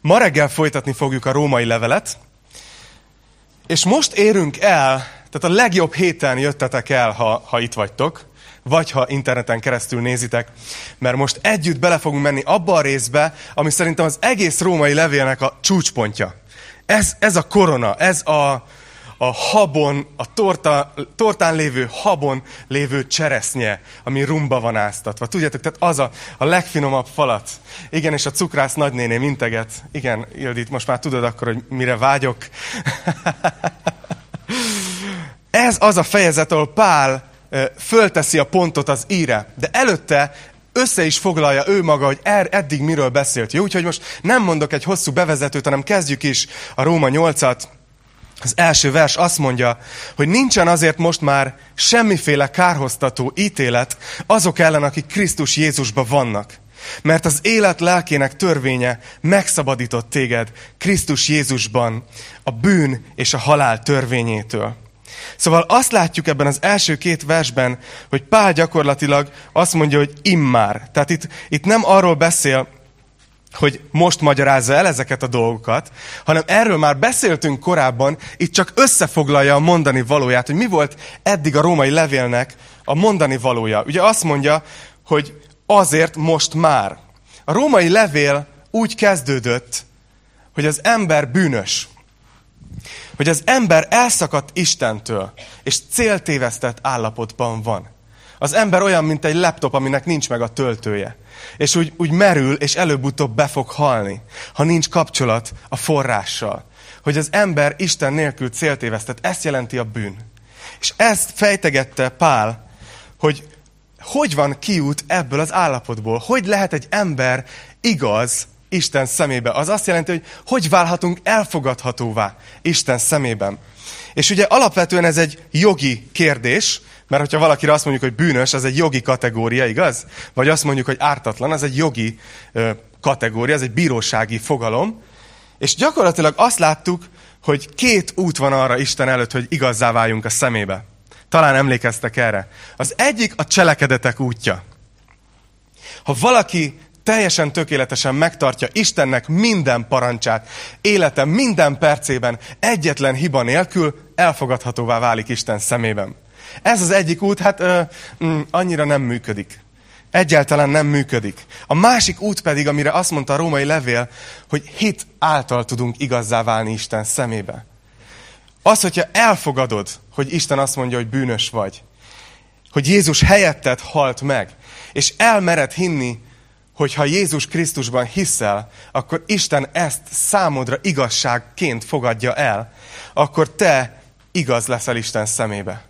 Ma reggel folytatni fogjuk a római levelet, és most érünk el, tehát a legjobb héten jöttetek el, ha, ha itt vagytok, vagy ha interneten keresztül nézitek, mert most együtt bele fogunk menni abba a részbe, ami szerintem az egész római levélnek a csúcspontja. Ez, ez a korona, ez a, a habon, a torta, tortán lévő habon lévő cseresznye, ami rumba van áztatva. Tudjátok, tehát az a, a legfinomabb falat. Igen, és a cukrász nagynéném integet. Igen, Ildit, most már tudod akkor, hogy mire vágyok. Ez az a fejezet, ahol Pál fölteszi a pontot az íre. De előtte össze is foglalja ő maga, hogy er, eddig miről beszélt. Jó, úgyhogy most nem mondok egy hosszú bevezetőt, hanem kezdjük is a Róma 8-at. Az első vers azt mondja, hogy nincsen azért most már semmiféle kárhoztató ítélet azok ellen, akik Krisztus Jézusban vannak. Mert az élet lelkének törvénye megszabadított téged Krisztus Jézusban a bűn és a halál törvényétől. Szóval azt látjuk ebben az első két versben, hogy Pál gyakorlatilag azt mondja, hogy immár. Tehát itt, itt nem arról beszél, hogy most magyarázza el ezeket a dolgokat, hanem erről már beszéltünk korábban, itt csak összefoglalja a mondani valóját, hogy mi volt eddig a római levélnek a mondani valója. Ugye azt mondja, hogy azért most már. A római levél úgy kezdődött, hogy az ember bűnös. Hogy az ember elszakadt Istentől, és céltévesztett állapotban van. Az ember olyan, mint egy laptop, aminek nincs meg a töltője. És úgy, úgy merül, és előbb-utóbb be fog halni, ha nincs kapcsolat a forrással. Hogy az ember Isten nélkül céltévesztett. Ezt jelenti a bűn. És ezt fejtegette Pál, hogy hogy van kiút ebből az állapotból? Hogy lehet egy ember igaz Isten szemébe? Az azt jelenti, hogy hogy válhatunk elfogadhatóvá Isten szemében. És ugye alapvetően ez egy jogi kérdés, mert hogyha valakire azt mondjuk, hogy bűnös, az egy jogi kategória, igaz? Vagy azt mondjuk, hogy ártatlan, az egy jogi ö, kategória, ez egy bírósági fogalom. És gyakorlatilag azt láttuk, hogy két út van arra Isten előtt, hogy igazzá váljunk a szemébe. Talán emlékeztek erre. Az egyik a cselekedetek útja. Ha valaki teljesen tökéletesen megtartja Istennek minden parancsát, élete minden percében, egyetlen hiba nélkül, elfogadhatóvá válik Isten szemében. Ez az egyik út, hát ö, mm, annyira nem működik. Egyáltalán nem működik. A másik út pedig, amire azt mondta a római levél, hogy hit által tudunk igazzá válni Isten szemébe. Az, hogyha elfogadod, hogy Isten azt mondja, hogy bűnös vagy, hogy Jézus helyetted halt meg, és elmered hinni, hogy ha Jézus Krisztusban hiszel, akkor Isten ezt számodra igazságként fogadja el, akkor te igaz leszel Isten szemébe.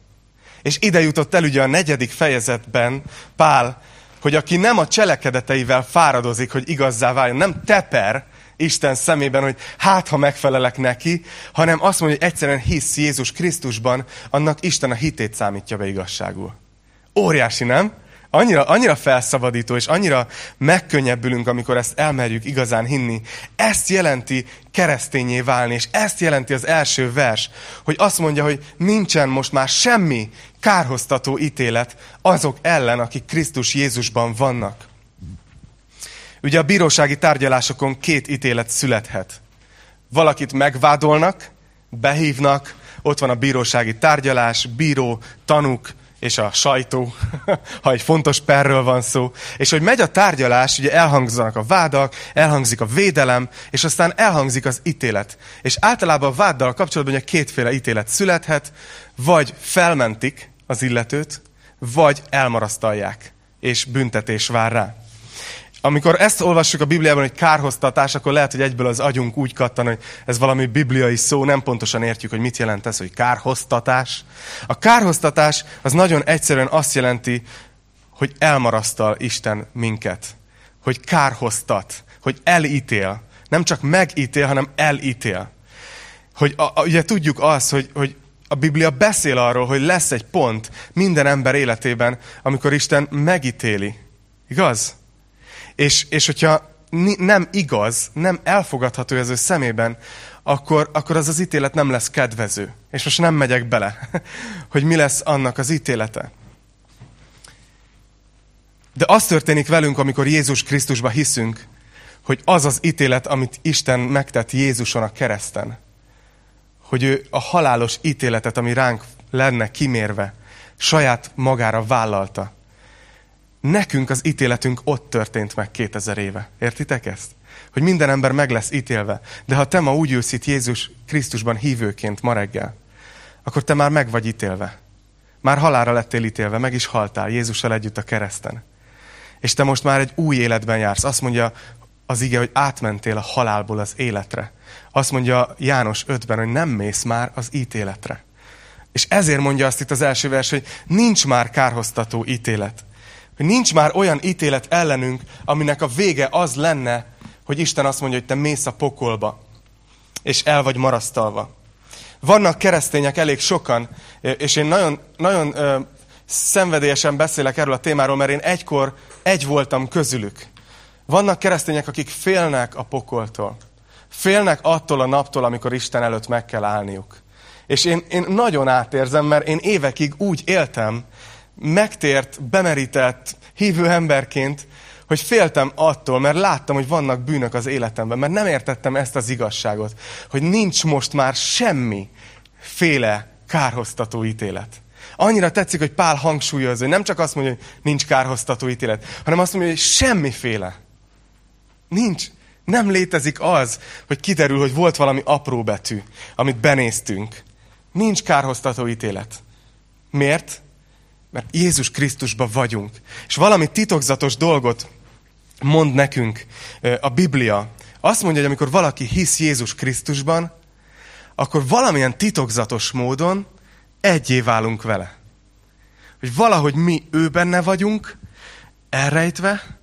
És ide jutott el ugye a negyedik fejezetben Pál, hogy aki nem a cselekedeteivel fáradozik, hogy igazzá váljon, nem teper Isten szemében, hogy hát, ha megfelelek neki, hanem azt mondja, hogy egyszerűen hisz Jézus Krisztusban, annak Isten a hitét számítja be igazságul. Óriási, nem? Annyira, annyira felszabadító, és annyira megkönnyebbülünk, amikor ezt elmerjük igazán hinni. Ezt jelenti keresztényé válni, és ezt jelenti az első vers, hogy azt mondja, hogy nincsen most már semmi kárhoztató ítélet azok ellen, akik Krisztus Jézusban vannak. Ugye a bírósági tárgyalásokon két ítélet születhet. Valakit megvádolnak, behívnak, ott van a bírósági tárgyalás, bíró, tanúk, és a sajtó, ha egy fontos perről van szó, és hogy megy a tárgyalás, ugye elhangzanak a vádak, elhangzik a védelem, és aztán elhangzik az ítélet. És általában a váddal kapcsolatban ugye kétféle ítélet születhet, vagy felmentik az illetőt, vagy elmarasztalják, és büntetés vár rá. Amikor ezt olvassuk a Bibliában, hogy kárhoztatás, akkor lehet, hogy egyből az agyunk úgy kattan, hogy ez valami bibliai szó, nem pontosan értjük, hogy mit jelent ez, hogy kárhoztatás. A kárhoztatás az nagyon egyszerűen azt jelenti, hogy elmarasztal Isten minket. Hogy kárhoztat, hogy elítél. Nem csak megítél, hanem elítél. Hogy a, a, ugye tudjuk azt, hogy, hogy a Biblia beszél arról, hogy lesz egy pont minden ember életében, amikor Isten megítéli. Igaz? És, és hogyha nem igaz, nem elfogadható ez ő szemében, akkor, akkor az az ítélet nem lesz kedvező. És most nem megyek bele, hogy mi lesz annak az ítélete. De az történik velünk, amikor Jézus Krisztusba hiszünk, hogy az az ítélet, amit Isten megtett Jézuson a kereszten, hogy ő a halálos ítéletet, ami ránk lenne kimérve, saját magára vállalta. Nekünk az ítéletünk ott történt meg 2000 éve. Értitek ezt? Hogy minden ember meg lesz ítélve. De ha te ma úgy ülsz itt Jézus Krisztusban hívőként ma reggel, akkor te már meg vagy ítélve. Már halára lettél ítélve, meg is haltál Jézussal együtt a kereszten. És te most már egy új életben jársz. Azt mondja az ige, hogy átmentél a halálból az életre. Azt mondja János 5-ben, hogy nem mész már az ítéletre. És ezért mondja azt itt az első vers, hogy nincs már kárhoztató ítélet. Hogy nincs már olyan ítélet ellenünk, aminek a vége az lenne, hogy Isten azt mondja, hogy te mész a pokolba, és el vagy marasztalva. Vannak keresztények elég sokan, és én nagyon, nagyon ö, szenvedélyesen beszélek erről a témáról, mert én egykor egy voltam közülük. Vannak keresztények, akik félnek a pokoltól. Félnek attól a naptól, amikor Isten előtt meg kell állniuk. És én, én nagyon átérzem, mert én évekig úgy éltem, megtért, bemerített, hívő emberként, hogy féltem attól, mert láttam, hogy vannak bűnök az életemben, mert nem értettem ezt az igazságot, hogy nincs most már semmi féle kárhoztató ítélet. Annyira tetszik, hogy Pál hangsúlyozza, hogy nem csak azt mondja, hogy nincs kárhoztató ítélet, hanem azt mondja, hogy semmiféle. Nincs. Nem létezik az, hogy kiderül, hogy volt valami apró betű, amit benéztünk. Nincs kárhoztató ítélet. Miért? Mert Jézus Krisztusban vagyunk. És valami titokzatos dolgot mond nekünk a Biblia. Azt mondja, hogy amikor valaki hisz Jézus Krisztusban, akkor valamilyen titokzatos módon egyé válunk vele. Hogy valahogy mi ő benne vagyunk, elrejtve,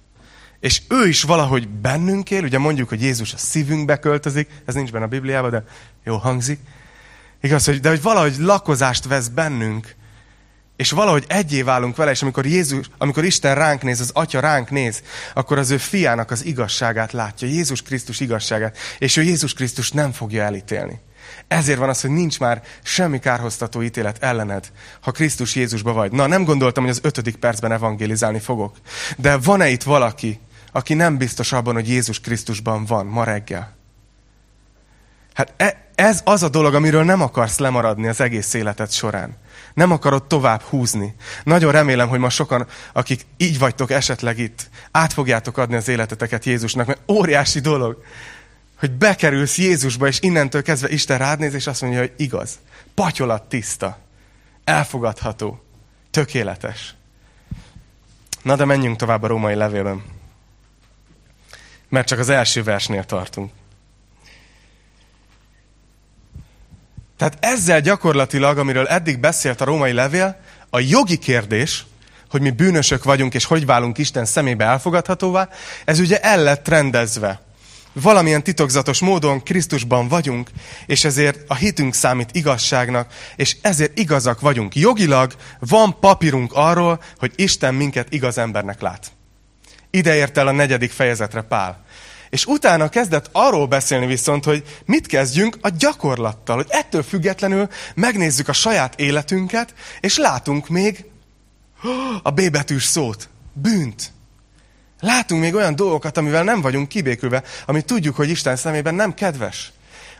és ő is valahogy bennünk él, ugye mondjuk, hogy Jézus a szívünkbe költözik, ez nincs benne a Bibliában, de jó hangzik. Igaz, hogy, de hogy valahogy lakozást vesz bennünk, és valahogy egyé válunk vele, és amikor, Jézus, amikor Isten ránk néz, az Atya ránk néz, akkor az ő fiának az igazságát látja, Jézus Krisztus igazságát, és ő Jézus Krisztus nem fogja elítélni. Ezért van az, hogy nincs már semmi kárhoztató ítélet ellened, ha Krisztus Jézusba vagy. Na, nem gondoltam, hogy az ötödik percben evangélizálni fogok. De van-e itt valaki, aki nem biztos abban, hogy Jézus Krisztusban van ma reggel? Hát e, ez az a dolog, amiről nem akarsz lemaradni az egész életed során. Nem akarod tovább húzni. Nagyon remélem, hogy ma sokan, akik így vagytok esetleg itt, át fogjátok adni az életeteket Jézusnak, mert óriási dolog, hogy bekerülsz Jézusba, és innentől kezdve Isten rád néz, és azt mondja, hogy igaz. Patyolat tiszta. Elfogadható. Tökéletes. Na de menjünk tovább a római levélben. Mert csak az első versnél tartunk. Tehát ezzel gyakorlatilag, amiről eddig beszélt a római levél, a jogi kérdés, hogy mi bűnösök vagyunk, és hogy válunk Isten szemébe elfogadhatóvá, ez ugye el lett rendezve. Valamilyen titokzatos módon Krisztusban vagyunk, és ezért a hitünk számít igazságnak, és ezért igazak vagyunk. Jogilag van papírunk arról, hogy Isten minket igaz embernek lát. Ide ért el a negyedik fejezetre Pál. És utána kezdett arról beszélni viszont, hogy mit kezdjünk a gyakorlattal, hogy ettől függetlenül megnézzük a saját életünket, és látunk még a B betűs szót, bűnt. Látunk még olyan dolgokat, amivel nem vagyunk kibékülve, amit tudjuk, hogy Isten szemében nem kedves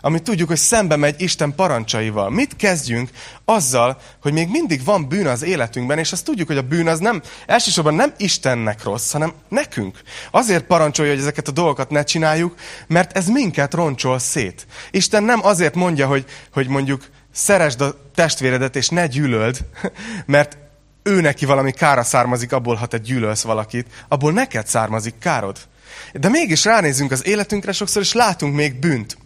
amit tudjuk, hogy szembe megy Isten parancsaival. Mit kezdjünk azzal, hogy még mindig van bűn az életünkben, és azt tudjuk, hogy a bűn az nem, elsősorban nem Istennek rossz, hanem nekünk. Azért parancsolja, hogy ezeket a dolgokat ne csináljuk, mert ez minket roncsol szét. Isten nem azért mondja, hogy, hogy mondjuk szeresd a testvéredet, és ne gyűlöld, mert ő neki valami kára származik abból, ha te gyűlölsz valakit, abból neked származik károd. De mégis ránézünk az életünkre sokszor, és látunk még bűnt.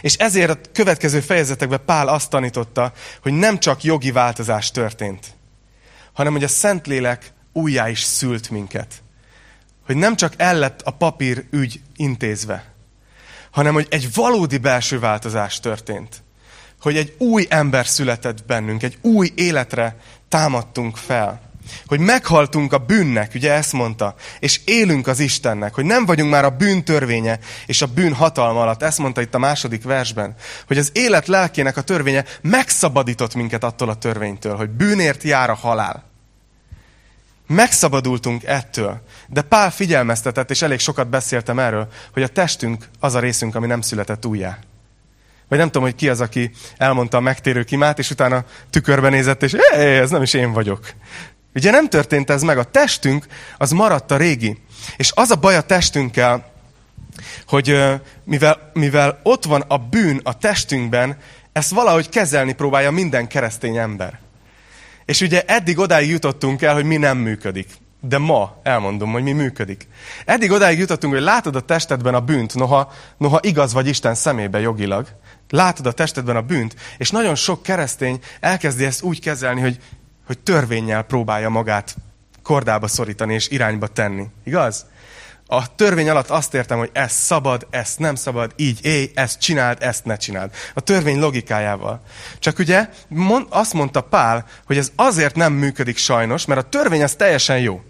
És ezért a következő fejezetekben Pál azt tanította, hogy nem csak jogi változás történt, hanem hogy a Szentlélek újjá is szült minket. Hogy nem csak el lett a papír ügy intézve, hanem hogy egy valódi belső változás történt. Hogy egy új ember született bennünk, egy új életre támadtunk fel. Hogy meghaltunk a bűnnek, ugye ezt mondta, és élünk az Istennek, hogy nem vagyunk már a bűn törvénye és a bűn hatalma alatt. Ezt mondta itt a második versben, hogy az élet lelkének a törvénye megszabadított minket attól a törvénytől, hogy bűnért jár a halál. Megszabadultunk ettől. De Pál figyelmeztetett, és elég sokat beszéltem erről, hogy a testünk az a részünk, ami nem született újjá. Vagy nem tudom, hogy ki az, aki elmondta a megtérő kimát, és utána tükörbe nézett, és ez nem is én vagyok. Ugye nem történt ez meg. A testünk az maradt a régi. És az a baj a testünkkel, hogy mivel, mivel ott van a bűn a testünkben, ezt valahogy kezelni próbálja minden keresztény ember. És ugye eddig odáig jutottunk el, hogy mi nem működik. De ma elmondom, hogy mi működik. Eddig odáig jutottunk, hogy látod a testedben a bűnt, noha, noha igaz vagy Isten szemébe jogilag. Látod a testedben a bűnt, és nagyon sok keresztény elkezdi ezt úgy kezelni, hogy, hogy törvényel próbálja magát kordába szorítani és irányba tenni. Igaz? A törvény alatt azt értem, hogy ez szabad, ezt nem szabad, így élj, ezt csináld, ezt ne csináld. A törvény logikájával. Csak ugye mond, azt mondta Pál, hogy ez azért nem működik sajnos, mert a törvény az teljesen jó.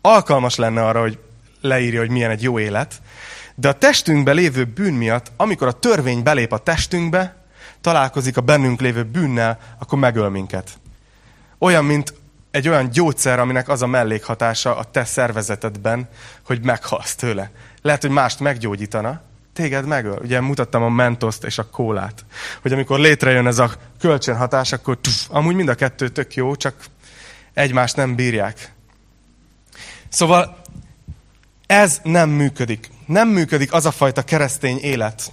Alkalmas lenne arra, hogy leírja, hogy milyen egy jó élet, de a testünkbe lévő bűn miatt, amikor a törvény belép a testünkbe, találkozik a bennünk lévő bűnnel, akkor megöl minket. Olyan, mint egy olyan gyógyszer, aminek az a mellékhatása a te szervezetedben, hogy meghalsz tőle. Lehet, hogy mást meggyógyítana, téged megöl. Ugye mutattam a mentoszt és a kólát. Hogy amikor létrejön ez a kölcsönhatás, akkor tuf, amúgy mind a kettő tök jó, csak egymást nem bírják. Szóval ez nem működik. Nem működik az a fajta keresztény élet,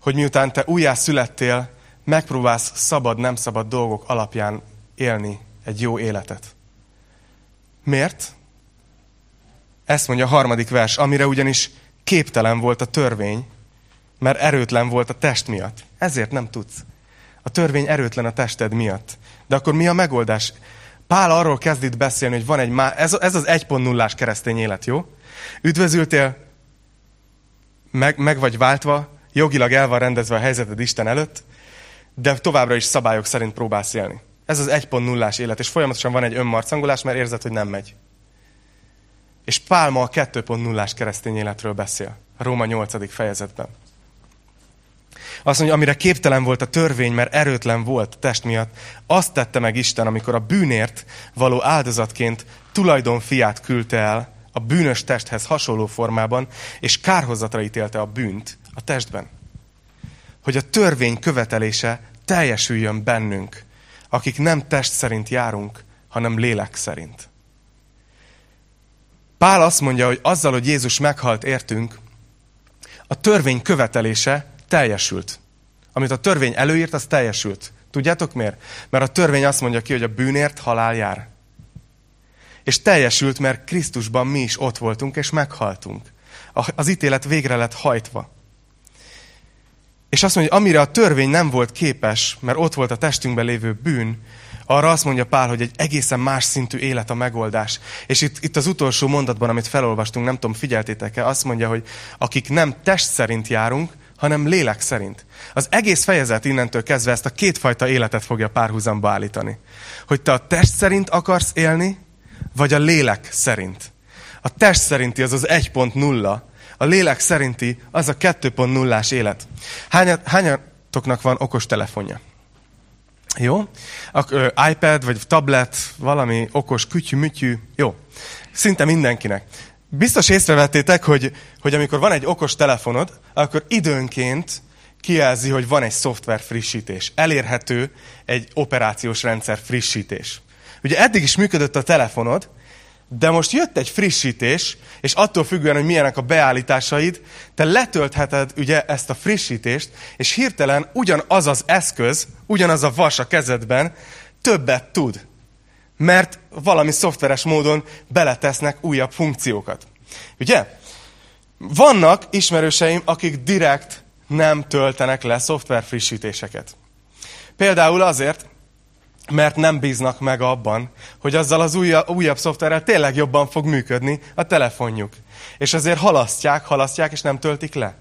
hogy miután te újjá születtél, megpróbálsz szabad, nem szabad dolgok alapján élni egy jó életet. Miért? Ezt mondja a harmadik vers, amire ugyanis képtelen volt a törvény, mert erőtlen volt a test miatt. Ezért nem tudsz. A törvény erőtlen a tested miatt. De akkor mi a megoldás? Pál arról kezd itt beszélni, hogy van egy má... Ez, ez az 1.0-ás keresztény élet, jó? Üdvözültél, meg, meg vagy váltva, jogilag el van rendezve a helyzeted Isten előtt, de továbbra is szabályok szerint próbálsz élni. Ez az 1.0-ás élet, és folyamatosan van egy önmarcangolás, mert érzed, hogy nem megy. És Pál ma a 2.0-ás keresztény életről beszél, a Róma 8. fejezetben. Azt mondja, amire képtelen volt a törvény, mert erőtlen volt test miatt, azt tette meg Isten, amikor a bűnért való áldozatként tulajdon fiát küldte el a bűnös testhez hasonló formában, és kárhozatra ítélte a bűnt a testben. Hogy a törvény követelése teljesüljön bennünk, akik nem test szerint járunk, hanem lélek szerint. Pál azt mondja, hogy azzal, hogy Jézus meghalt értünk, a törvény követelése teljesült. Amit a törvény előírt, az teljesült. Tudjátok miért? Mert a törvény azt mondja ki, hogy a bűnért halál jár. És teljesült, mert Krisztusban mi is ott voltunk, és meghaltunk. Az ítélet végre lett hajtva. És azt mondja, amire a törvény nem volt képes, mert ott volt a testünkben lévő bűn, arra azt mondja Pál, hogy egy egészen más szintű élet a megoldás. És itt, itt az utolsó mondatban, amit felolvastunk, nem tudom, figyeltétek-e, azt mondja, hogy akik nem test szerint járunk, hanem lélek szerint. Az egész fejezet innentől kezdve ezt a kétfajta életet fogja párhuzamba állítani. Hogy te a test szerint akarsz élni, vagy a lélek szerint. A test szerinti az az 1.0, a lélek szerinti az a 2.0-ás élet. Hányat, hányatoknak van okos telefonja? Jó? A, ö, iPad, vagy tablet, valami okos kütyű-mütyű. Jó. Szinte mindenkinek. Biztos észrevettétek, hogy, hogy amikor van egy okos telefonod, akkor időnként kijelzi, hogy van egy szoftver frissítés. Elérhető egy operációs rendszer frissítés. Ugye eddig is működött a telefonod, de most jött egy frissítés, és attól függően, hogy milyenek a beállításaid, te letöltheted ugye ezt a frissítést, és hirtelen ugyanaz az eszköz, ugyanaz a vas a kezedben többet tud. Mert valami szoftveres módon beletesznek újabb funkciókat. Ugye? Vannak ismerőseim, akik direkt nem töltenek le szoftver frissítéseket. Például azért, mert nem bíznak meg abban, hogy azzal az újabb, újabb szoftverrel tényleg jobban fog működni a telefonjuk. És azért halasztják, halasztják, és nem töltik le.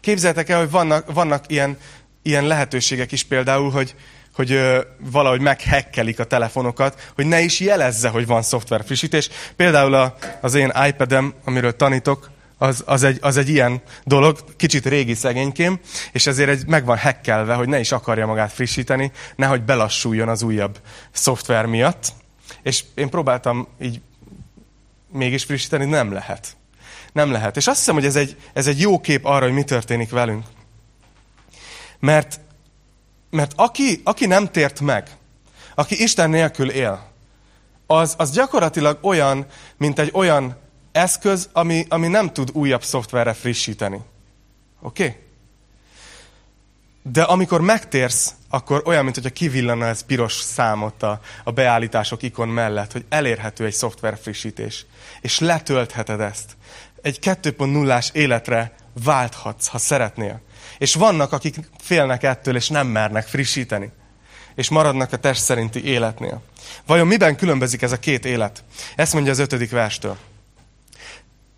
Képzeljétek el, hogy vannak, vannak ilyen, ilyen lehetőségek is például, hogy, hogy ö, valahogy meghekkelik a telefonokat, hogy ne is jelezze, hogy van szoftver frissítés. Például a, az én iPad-em, amiről tanítok, az, az, egy, az egy ilyen dolog, kicsit régi szegénykém, és ezért egy, meg van hekkelve, hogy ne is akarja magát frissíteni, nehogy belassuljon az újabb szoftver miatt. És én próbáltam így mégis frissíteni, nem lehet. Nem lehet. És azt hiszem, hogy ez egy, ez egy jó kép arra, hogy mi történik velünk. Mert, mert aki, aki nem tért meg, aki Isten nélkül él, az, az gyakorlatilag olyan, mint egy olyan eszköz, ami, ami nem tud újabb szoftverre frissíteni. Oké? Okay? De amikor megtérsz, akkor olyan, mint hogyha kivillanna ez piros számot a, a beállítások ikon mellett, hogy elérhető egy szoftver frissítés. És letöltheted ezt. Egy 2.0-ás életre válthatsz, ha szeretnél. És vannak, akik félnek ettől, és nem mernek frissíteni. És maradnak a test szerinti életnél. Vajon miben különbözik ez a két élet? Ezt mondja az ötödik verstől.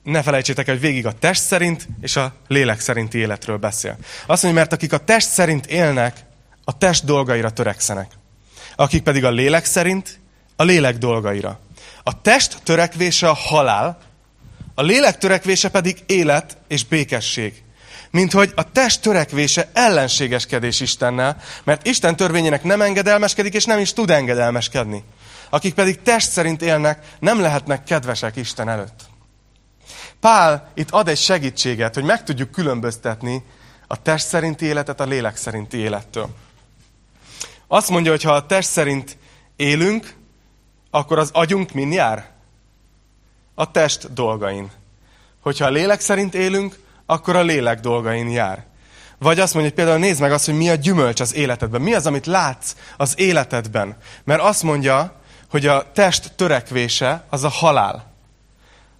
Ne felejtsétek el, hogy végig a test szerint és a lélek szerinti életről beszél. Azt mondja, mert akik a test szerint élnek, a test dolgaira törekszenek. Akik pedig a lélek szerint, a lélek dolgaira. A test törekvése a halál, a lélek törekvése pedig élet és békesség. Mint hogy a test törekvése ellenségeskedés Istennel, mert Isten törvényének nem engedelmeskedik, és nem is tud engedelmeskedni. Akik pedig test szerint élnek, nem lehetnek kedvesek Isten előtt. Pál itt ad egy segítséget, hogy meg tudjuk különböztetni a test szerinti életet a lélek szerinti élettől. Azt mondja, hogy ha a test szerint élünk, akkor az agyunk min jár? A test dolgain. Hogyha a lélek szerint élünk, akkor a lélek dolgain jár. Vagy azt mondja, hogy például nézd meg azt, hogy mi a gyümölcs az életedben. Mi az, amit látsz az életedben. Mert azt mondja, hogy a test törekvése az a halál.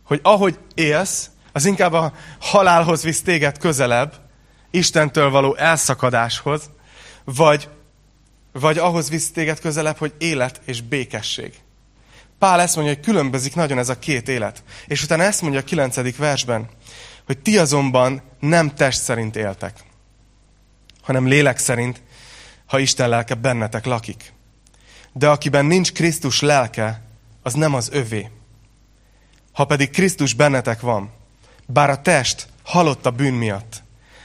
Hogy ahogy élsz, az inkább a halálhoz visz téged közelebb, Istentől való elszakadáshoz, vagy, vagy ahhoz visz téged közelebb, hogy élet és békesség. Pál ezt mondja, hogy különbözik nagyon ez a két élet. És utána ezt mondja a kilencedik versben, hogy ti azonban nem test szerint éltek, hanem lélek szerint, ha Isten lelke bennetek lakik. De akiben nincs Krisztus lelke, az nem az övé. Ha pedig Krisztus bennetek van, bár a test halott a bűn miatt,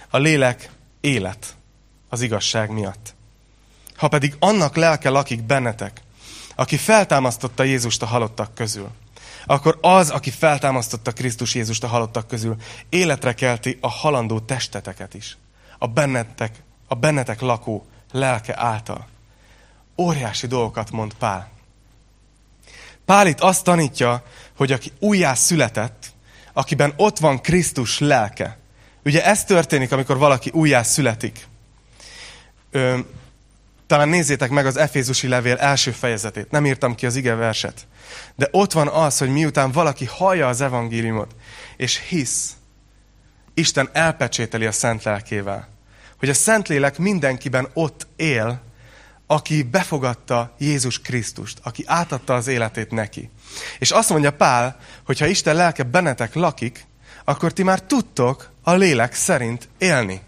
a lélek élet az igazság miatt. Ha pedig annak lelke lakik bennetek, aki feltámasztotta Jézust a halottak közül, akkor az, aki feltámasztotta Krisztus Jézust a halottak közül, életre kelti a halandó testeteket is. A bennetek, a bennetek lakó lelke által. Óriási dolgokat mond Pál. Pál itt azt tanítja, hogy aki újjá született, akiben ott van Krisztus lelke. Ugye ez történik, amikor valaki újjá születik. Ö, talán nézzétek meg az Efézusi levél első fejezetét. Nem írtam ki az ige verset. De ott van az, hogy miután valaki hallja az evangéliumot, és hisz, Isten elpecsételi a szent lelkével. Hogy a Szentlélek mindenkiben ott él, aki befogadta Jézus Krisztust, aki átadta az életét neki. És azt mondja Pál, hogy ha Isten lelke bennetek lakik, akkor ti már tudtok a lélek szerint élni.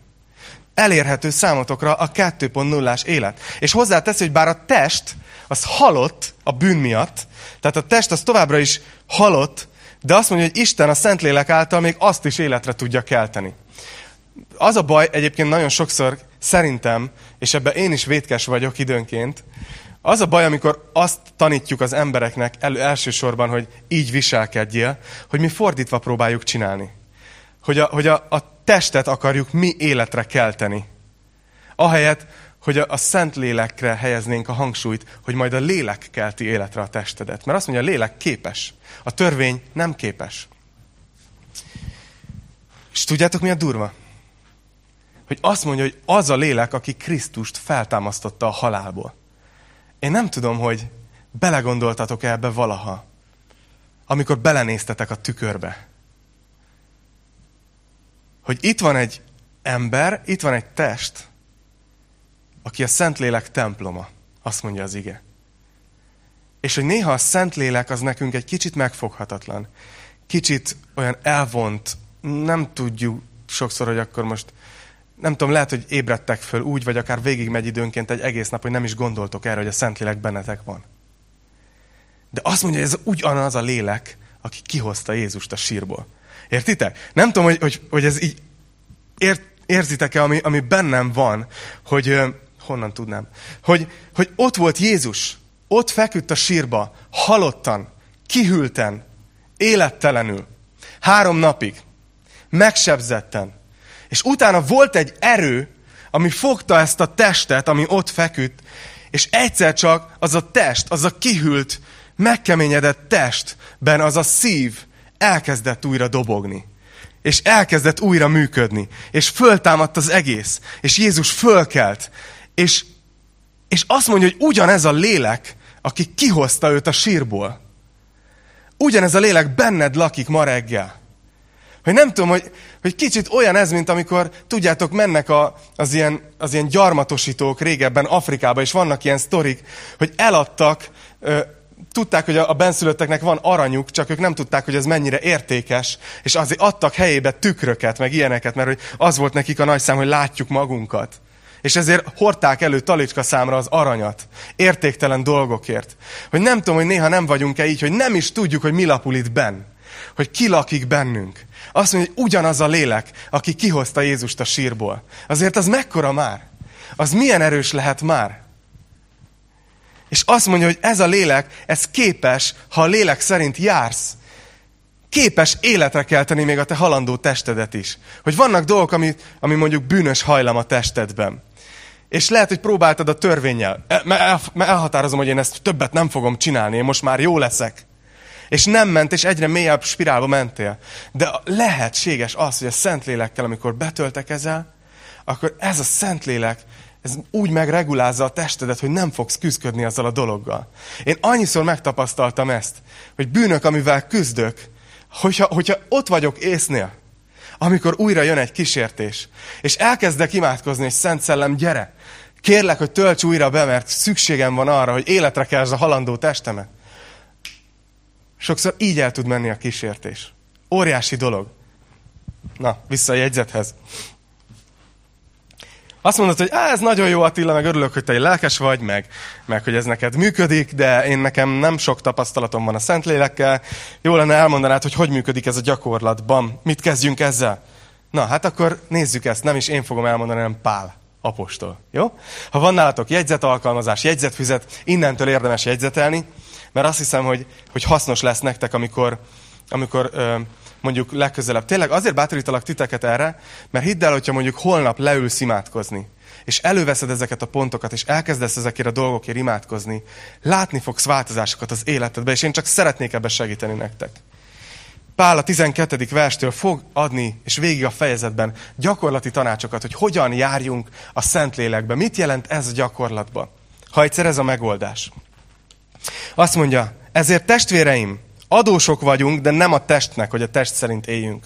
Elérhető számotokra a 2.0-ás élet. És hozzátesz, hogy bár a test az halott a bűn miatt, tehát a test az továbbra is halott, de azt mondja, hogy Isten a Szentlélek által még azt is életre tudja kelteni. Az a baj egyébként nagyon sokszor szerintem, és ebben én is vétkes vagyok időnként, az a baj, amikor azt tanítjuk az embereknek elő, elsősorban, hogy így viselkedjél, hogy mi fordítva próbáljuk csinálni. Hogy a, hogy a, a testet akarjuk mi életre kelteni. Ahelyett, hogy a, a szent lélekre helyeznénk a hangsúlyt, hogy majd a lélek kelti életre a testedet. Mert azt mondja, a lélek képes. A törvény nem képes. És tudjátok, mi a durva? Hogy azt mondja, hogy az a lélek, aki Krisztust feltámasztotta a halálból. Én nem tudom, hogy belegondoltatok -e ebbe valaha, amikor belenéztetek a tükörbe. Hogy itt van egy ember, itt van egy test, aki a Szentlélek temploma, azt mondja az ige. És hogy néha a Szentlélek az nekünk egy kicsit megfoghatatlan, kicsit olyan elvont, nem tudjuk sokszor, hogy akkor most nem tudom, lehet, hogy ébredtek föl úgy, vagy akár végigmegy időnként egy egész nap, hogy nem is gondoltok erre, hogy a Szentlélek bennetek van. De azt mondja, hogy ez ugyanaz a lélek, aki kihozta Jézust a sírból. Értitek? Nem tudom, hogy, hogy, hogy ez így ért, érzitek-e, ami, ami bennem van, hogy honnan tudnám, hogy, hogy ott volt Jézus, ott feküdt a sírba, halottan, kihűlten, élettelenül, három napig, megsebzetten. És utána volt egy erő, ami fogta ezt a testet, ami ott feküdt, és egyszer csak az a test, az a kihűlt, megkeményedett testben az a szív elkezdett újra dobogni. És elkezdett újra működni. És föltámadt az egész. És Jézus fölkelt. És, és azt mondja, hogy ugyanez a lélek, aki kihozta őt a sírból. Ugyanez a lélek benned lakik ma reggel. Hogy nem tudom, hogy, hogy kicsit olyan ez, mint amikor, tudjátok, mennek a, az, ilyen, az ilyen gyarmatosítók régebben Afrikába, és vannak ilyen sztorik, hogy eladtak, ö, tudták, hogy a, a benszülötteknek van aranyuk, csak ők nem tudták, hogy ez mennyire értékes, és azért adtak helyébe tükröket, meg ilyeneket, mert hogy az volt nekik a nagy szám, hogy látjuk magunkat. És ezért hordták elő talicska számra az aranyat. Értéktelen dolgokért. Hogy nem tudom, hogy néha nem vagyunk-e így, hogy nem is tudjuk, hogy mi lapul itt benn. Hogy ki lakik bennünk. Azt mondja, hogy ugyanaz a lélek, aki kihozta Jézust a sírból. Azért az mekkora már? Az milyen erős lehet már? És azt mondja, hogy ez a lélek, ez képes, ha a lélek szerint jársz, képes életre kelteni még a te halandó testedet is. Hogy vannak dolgok, ami, ami mondjuk bűnös hajlam a testedben. És lehet, hogy próbáltad a törvényel. E, mert elhatározom, hogy én ezt többet nem fogom csinálni, én most már jó leszek. És nem ment, és egyre mélyebb spirálba mentél. De lehetséges az, hogy a Szentlélekkel, amikor betöltekezel, akkor ez a Szentlélek, ez úgy megregulázza a testedet, hogy nem fogsz küzdködni azzal a dologgal. Én annyiszor megtapasztaltam ezt, hogy bűnök, amivel küzdök, hogyha, hogyha ott vagyok észnél, amikor újra jön egy kísértés, és elkezdek imádkozni, és Szent Szellem, gyere, kérlek, hogy tölts újra be, mert szükségem van arra, hogy életre kell a halandó testemet. Sokszor így el tud menni a kísértés. Óriási dolog. Na, vissza a jegyzethez. Azt mondod, hogy ez nagyon jó Attila, meg örülök, hogy te egy lelkes vagy, meg, meg hogy ez neked működik, de én nekem nem sok tapasztalatom van a Szentlélekkel. Jó lenne elmondanád, hogy hogy működik ez a gyakorlatban. Mit kezdjünk ezzel? Na, hát akkor nézzük ezt. Nem is én fogom elmondani, hanem Pál apostol. Jó? Ha van nálatok jegyzetalkalmazás, jegyzetfüzet, innentől érdemes jegyzetelni, mert azt hiszem, hogy, hogy hasznos lesz nektek, amikor, amikor ö, mondjuk legközelebb. Tényleg azért bátorítalak titeket erre, mert hidd el, hogyha mondjuk holnap leülsz imádkozni, és előveszed ezeket a pontokat, és elkezdesz ezekért a dolgokért imádkozni, látni fogsz változásokat az életedbe, és én csak szeretnék ebbe segíteni nektek. Pál a 12. verstől fog adni, és végig a fejezetben gyakorlati tanácsokat, hogy hogyan járjunk a Szentlélekbe. Mit jelent ez a gyakorlatba? Ha egyszer ez a megoldás. Azt mondja, ezért testvéreim, adósok vagyunk, de nem a testnek, hogy a test szerint éljünk.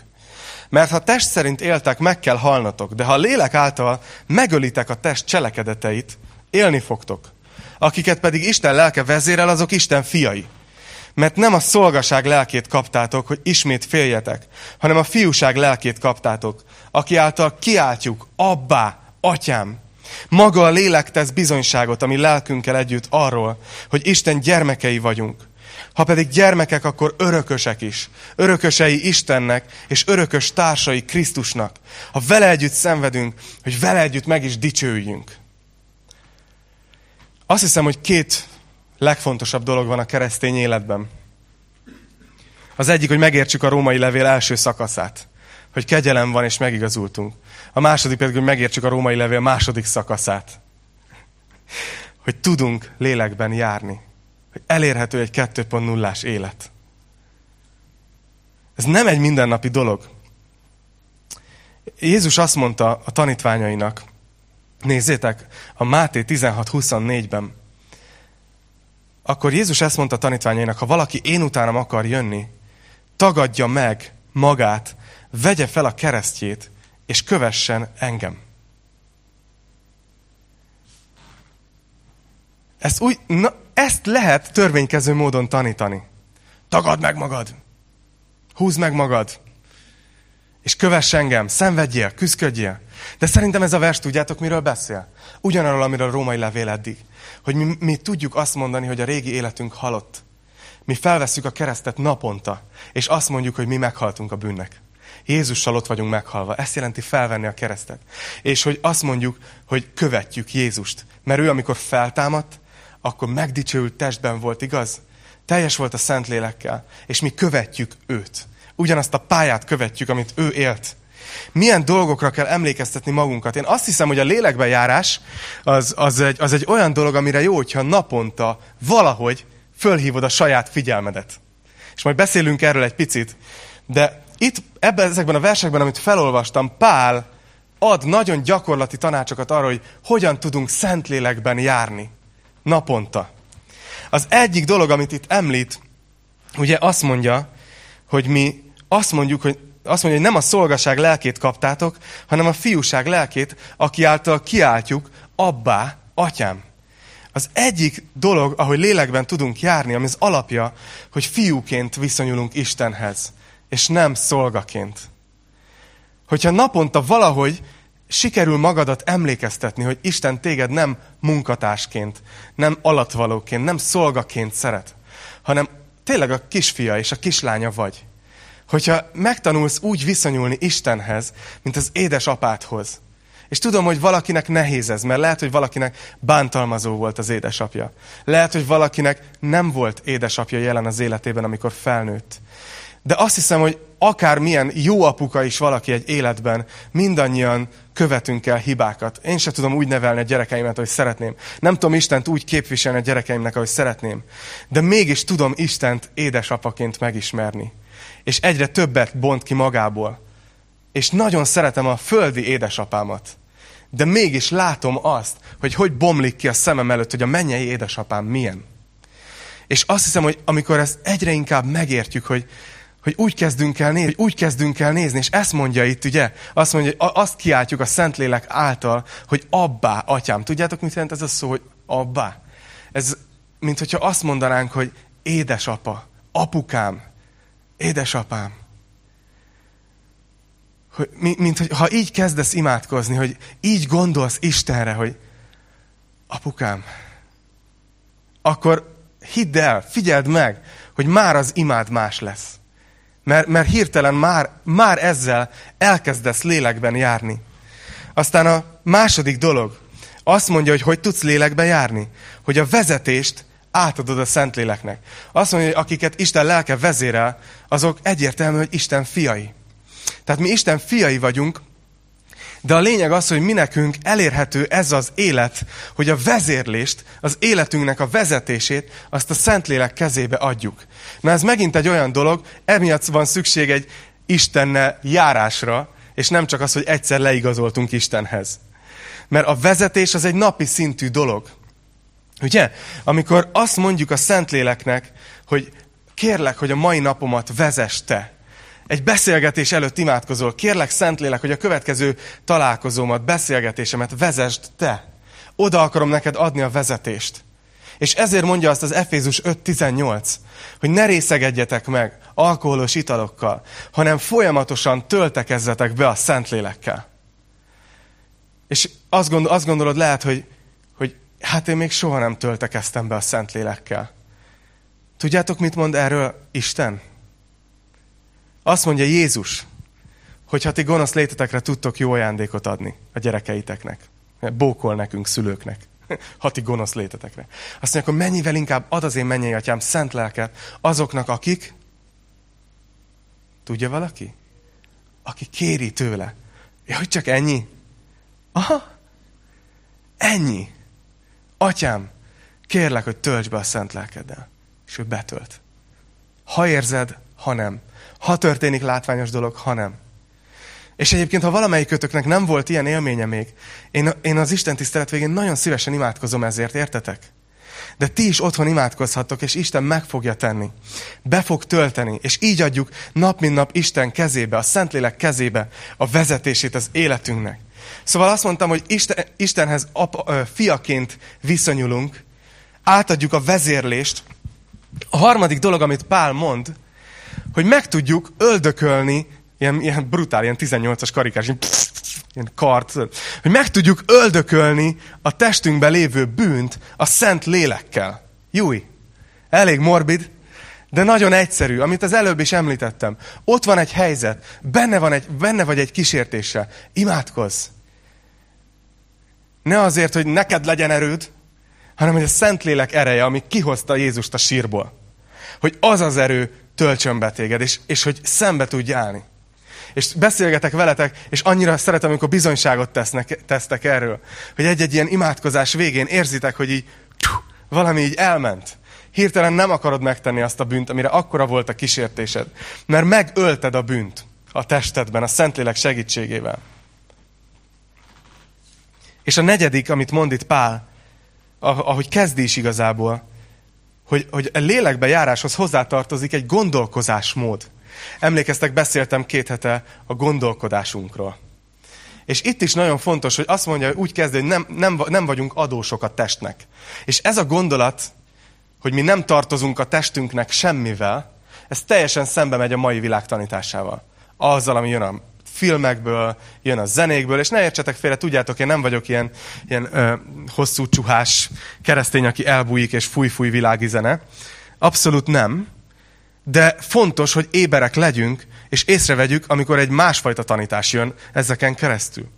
Mert ha test szerint éltek, meg kell halnatok, de ha a lélek által megölitek a test cselekedeteit, élni fogtok. Akiket pedig Isten lelke vezérel, azok Isten fiai. Mert nem a szolgaság lelkét kaptátok, hogy ismét féljetek, hanem a fiúság lelkét kaptátok, aki által kiáltjuk, abbá, atyám. Maga a lélek tesz bizonyságot, ami lelkünkkel együtt arról, hogy Isten gyermekei vagyunk. Ha pedig gyermekek, akkor örökösek is. Örökösei Istennek, és örökös társai Krisztusnak. Ha vele együtt szenvedünk, hogy vele együtt meg is dicsőjünk. Azt hiszem, hogy két legfontosabb dolog van a keresztény életben. Az egyik, hogy megértsük a római levél első szakaszát. Hogy kegyelem van, és megigazultunk. A második pedig, hogy megértsük a római levél második szakaszát. Hogy tudunk lélekben járni. Hogy elérhető egy 2.0-ás élet. Ez nem egy mindennapi dolog. Jézus azt mondta a tanítványainak, nézzétek, a Máté 16.24-ben, akkor Jézus ezt mondta a tanítványainak, ha valaki én utánam akar jönni, tagadja meg magát, vegye fel a keresztjét, és kövessen engem. Ezt, úgy, na, ezt lehet törvénykező módon tanítani. Tagadd meg magad! Húzd meg magad! És kövess engem, szenvedjél, küzdködjél. De szerintem ez a vers, tudjátok, miről beszél? Ugyanarról, amiről a római levél eddig. Hogy mi, mi tudjuk azt mondani, hogy a régi életünk halott. Mi felvesszük a keresztet naponta, és azt mondjuk, hogy mi meghaltunk a bűnnek. Jézussal ott vagyunk meghalva. Ezt jelenti felvenni a keresztet. És hogy azt mondjuk, hogy követjük Jézust. Mert ő, amikor feltámadt, akkor megdicsőült testben volt, igaz? Teljes volt a Szentlélekkel, és mi követjük őt. Ugyanazt a pályát követjük, amit ő élt. Milyen dolgokra kell emlékeztetni magunkat? Én azt hiszem, hogy a lélekbe járás az, az, egy, az egy olyan dolog, amire jó, hogyha naponta valahogy fölhívod a saját figyelmedet. És majd beszélünk erről egy picit. De itt, ebben, ezekben a versekben, amit felolvastam, Pál ad nagyon gyakorlati tanácsokat arra, hogy hogyan tudunk Szentlélekben járni naponta. Az egyik dolog, amit itt említ, ugye azt mondja, hogy mi azt mondjuk, hogy azt mondja, hogy nem a szolgaság lelkét kaptátok, hanem a fiúság lelkét, aki által kiáltjuk, abbá, atyám. Az egyik dolog, ahogy lélekben tudunk járni, ami az alapja, hogy fiúként viszonyulunk Istenhez, és nem szolgaként. Hogyha naponta valahogy sikerül magadat emlékeztetni, hogy Isten téged nem munkatársként, nem alatvalóként, nem szolgaként szeret, hanem tényleg a kisfia és a kislánya vagy. Hogyha megtanulsz úgy viszonyulni Istenhez, mint az édesapádhoz, és tudom, hogy valakinek nehéz ez, mert lehet, hogy valakinek bántalmazó volt az édesapja. Lehet, hogy valakinek nem volt édesapja jelen az életében, amikor felnőtt. De azt hiszem, hogy akármilyen jó apuka is valaki egy életben, mindannyian követünk el hibákat. Én sem tudom úgy nevelni a gyerekeimet, ahogy szeretném. Nem tudom Istent úgy képviselni a gyerekeimnek, ahogy szeretném. De mégis tudom Istent édesapaként megismerni. És egyre többet bont ki magából. És nagyon szeretem a földi édesapámat. De mégis látom azt, hogy hogy bomlik ki a szemem előtt, hogy a mennyei édesapám milyen. És azt hiszem, hogy amikor ezt egyre inkább megértjük, hogy, hogy úgy kezdünk el nézni, hogy úgy kezdünk el nézni, és ezt mondja itt, ugye? Azt mondja, hogy azt kiáltjuk a Szentlélek által, hogy abbá, atyám. Tudjátok, mit jelent ez a szó, hogy abbá? Ez, mint hogyha azt mondanánk, hogy édesapa, apukám, édesapám. Hogy, mint hogy ha így kezdesz imádkozni, hogy így gondolsz Istenre, hogy apukám, akkor hidd el, figyeld meg, hogy már az imád más lesz. Mert, mert hirtelen már, már ezzel elkezdesz lélekben járni. Aztán a második dolog, azt mondja, hogy hogy tudsz lélekben járni. Hogy a vezetést átadod a Szentléleknek. Azt mondja, hogy akiket Isten lelke vezérel, azok egyértelmű, hogy Isten fiai. Tehát mi Isten fiai vagyunk, de a lényeg az, hogy mi nekünk elérhető ez az élet, hogy a vezérlést, az életünknek a vezetését azt a Szentlélek kezébe adjuk. Na ez megint egy olyan dolog, emiatt van szükség egy Istenne járásra, és nem csak az, hogy egyszer leigazoltunk Istenhez. Mert a vezetés az egy napi szintű dolog. Ugye? Amikor azt mondjuk a Szentléleknek, hogy kérlek, hogy a mai napomat vezess te, egy beszélgetés előtt imádkozol, kérlek Szentlélek, hogy a következő találkozómat, beszélgetésemet vezest te. Oda akarom neked adni a vezetést. És ezért mondja azt az Efézus 5.18, hogy ne részegedjetek meg alkoholos italokkal, hanem folyamatosan töltekezzetek be a Szentlélekkel. És azt, gondol, azt gondolod lehet, hogy, hogy hát én még soha nem töltekeztem be a Szentlélekkel. Tudjátok, mit mond erről Isten? Azt mondja Jézus, hogy ha ti gonosz létetekre tudtok jó ajándékot adni a gyerekeiteknek. Bókol nekünk, szülőknek. Ha ti gonosz létetekre. Azt mondja, akkor mennyivel inkább ad az én mennyei atyám szent lelket azoknak, akik... Tudja valaki? Aki kéri tőle. Ja, hogy csak ennyi? Aha. Ennyi. Atyám, kérlek, hogy tölts be a szent lelkeddel. És ő betölt. Ha érzed, ha nem. Ha történik látványos dolog, ha nem. És egyébként, ha valamelyik kötöknek nem volt ilyen élménye még, én, én az Isten tisztelet végén nagyon szívesen imádkozom ezért, értetek? De ti is otthon imádkozhattok, és Isten meg fogja tenni. Be fog tölteni, és így adjuk nap mint nap Isten kezébe, a Szentlélek kezébe a vezetését az életünknek. Szóval azt mondtam, hogy Isten, Istenhez apa, fiaként viszonyulunk, átadjuk a vezérlést. A harmadik dolog, amit Pál mond, hogy meg tudjuk öldökölni, ilyen, ilyen brutál, ilyen 18-as karikás, ilyen, ilyen kart, hogy meg tudjuk öldökölni a testünkben lévő bűnt a szent lélekkel. Júj, elég morbid, de nagyon egyszerű, amit az előbb is említettem. Ott van egy helyzet, benne, van egy, benne vagy egy kísértéssel. Imádkozz! Ne azért, hogy neked legyen erőd, hanem hogy a Szentlélek ereje, ami kihozta Jézust a sírból. Hogy az az erő töltsön be téged, és, és hogy szembe tudj állni. És beszélgetek veletek, és annyira szeretem, amikor bizonyságot tesznek, tesztek erről, hogy egy-egy ilyen imádkozás végén érzitek, hogy így valami így elment. Hirtelen nem akarod megtenni azt a bűnt, amire akkora volt a kísértésed. Mert megölted a bűnt a testedben, a Szentlélek segítségével. És a negyedik, amit mond itt Pál, ahogy kezdi is igazából, hogy, hogy a lélekbe járáshoz hozzátartozik egy gondolkozásmód. Emlékeztek, beszéltem két hete a gondolkodásunkról. És itt is nagyon fontos, hogy azt mondja, hogy úgy kezdi, hogy nem, nem, nem vagyunk adósok a testnek. És ez a gondolat, hogy mi nem tartozunk a testünknek semmivel, ez teljesen szembe megy a mai világ tanításával. Azzal, ami jön a filmekből, jön a zenékből, és ne értsetek félre, tudjátok, én nem vagyok ilyen, ilyen ö, hosszú csuhás keresztény, aki elbújik és fúj-fúj világi zene. Abszolút nem. De fontos, hogy éberek legyünk, és észrevegyük, amikor egy másfajta tanítás jön ezeken keresztül.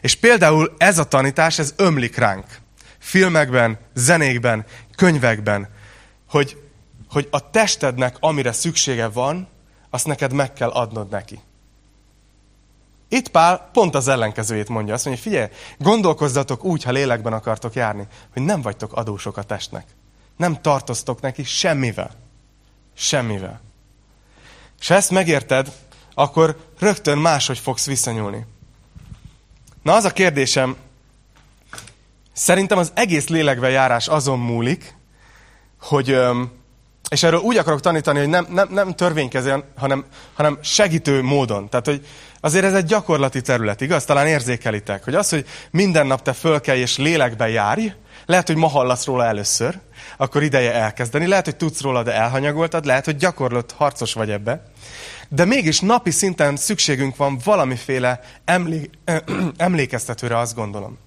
És például ez a tanítás, ez ömlik ránk. Filmekben, zenékben, könyvekben, hogy, hogy a testednek, amire szüksége van, azt neked meg kell adnod neki. Itt Pál pont az ellenkezőjét mondja. Azt mondja, figyelj, gondolkozzatok úgy, ha lélekben akartok járni, hogy nem vagytok adósok a testnek. Nem tartoztok neki semmivel. Semmivel. És ha ezt megérted, akkor rögtön máshogy fogsz visszanyúlni. Na az a kérdésem, szerintem az egész lélekbe járás azon múlik, hogy, és erről úgy akarok tanítani, hogy nem, nem, nem törvénykezően, hanem, hanem segítő módon. Tehát, hogy azért ez egy gyakorlati terület, igaz? Talán érzékelitek, hogy az, hogy minden nap te fölkelj és lélekbe járj, lehet, hogy ma hallasz róla először, akkor ideje elkezdeni. Lehet, hogy tudsz róla, de elhanyagoltad, lehet, hogy gyakorlott harcos vagy ebbe. De mégis napi szinten szükségünk van valamiféle emlé- emlékeztetőre, azt gondolom.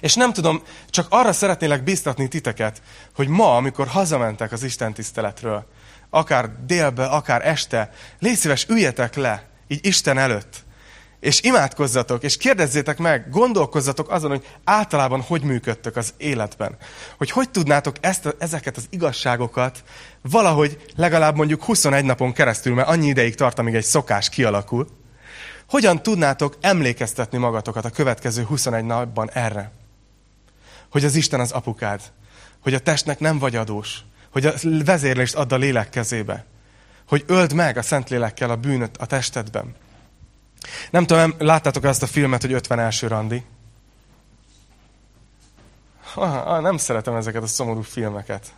És nem tudom, csak arra szeretnélek biztatni titeket, hogy ma, amikor hazamentek az Isten tiszteletről, akár délbe, akár este, légy szíves, üljetek le, így Isten előtt, és imádkozzatok, és kérdezzétek meg, gondolkozzatok azon, hogy általában hogy működtök az életben. Hogy hogy tudnátok ezt ezeket az igazságokat valahogy legalább mondjuk 21 napon keresztül, mert annyi ideig tart, amíg egy szokás kialakul, hogyan tudnátok emlékeztetni magatokat a következő 21 napban erre? Hogy az Isten az apukád, hogy a testnek nem vagy adós, hogy a vezérlést add a lélek kezébe, hogy öld meg a Szentlélekkel a bűnöt a testedben, nem tudom, láttátok azt a filmet, hogy 50 első randi? Ah, nem szeretem ezeket a szomorú filmeket.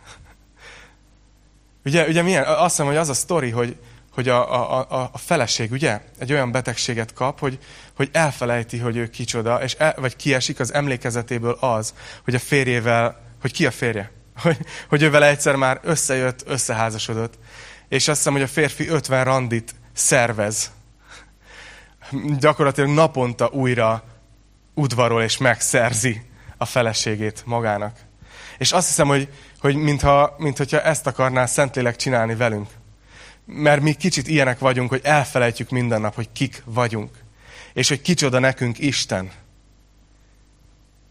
Ugye, ugye milyen? Azt hiszem, hogy az a sztori, hogy, hogy a, a, a, feleség, ugye, egy olyan betegséget kap, hogy, hogy elfelejti, hogy ő kicsoda, és el, vagy kiesik az emlékezetéből az, hogy a férjével, hogy ki a férje? Hogy, hogy ő vele egyszer már összejött, összeházasodott, és azt hiszem, hogy a férfi 50 randit szervez gyakorlatilag naponta újra udvarol és megszerzi a feleségét magának. És azt hiszem, hogy, hogy mintha, mintha ezt akarná Szentlélek csinálni velünk. Mert mi kicsit ilyenek vagyunk, hogy elfelejtjük minden nap, hogy kik vagyunk. És hogy kicsoda nekünk Isten.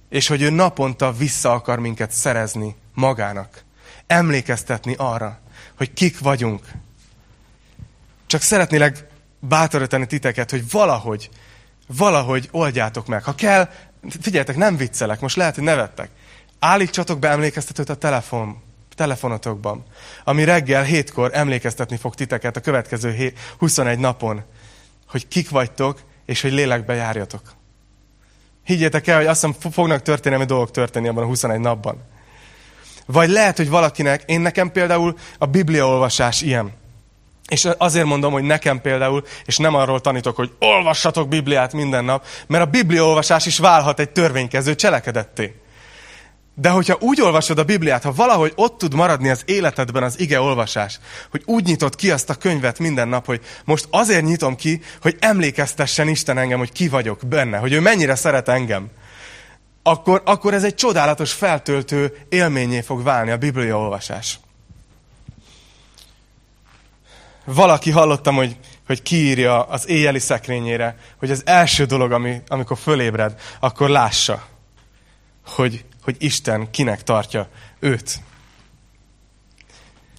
És hogy ő naponta vissza akar minket szerezni magának. Emlékeztetni arra, hogy kik vagyunk. Csak szeretnélek bátorítani titeket, hogy valahogy, valahogy oldjátok meg. Ha kell, figyeljetek, nem viccelek, most lehet, hogy nevettek. Állítsatok be emlékeztetőt a telefon, telefonotokban, ami reggel hétkor emlékeztetni fog titeket a következő 21 napon, hogy kik vagytok, és hogy lélekbe járjatok. Higgyétek el, hogy azt hiszem fognak történelmi dolgok történni abban a 21 napban. Vagy lehet, hogy valakinek, én nekem például a bibliaolvasás ilyen. És azért mondom, hogy nekem például, és nem arról tanítok, hogy olvassatok Bibliát minden nap, mert a bibliaolvasás is válhat egy törvénykező cselekedetté. De hogyha úgy olvasod a Bibliát, ha valahogy ott tud maradni az életedben az ige olvasás, hogy úgy nyitod ki azt a könyvet minden nap, hogy most azért nyitom ki, hogy emlékeztessen Isten engem, hogy ki vagyok benne, hogy ő mennyire szeret engem, akkor, akkor ez egy csodálatos feltöltő élményé fog válni a Biblia olvasás. valaki hallottam, hogy, hogy kiírja az éjjeli szekrényére, hogy az első dolog, ami, amikor fölébred, akkor lássa, hogy hogy Isten kinek tartja őt.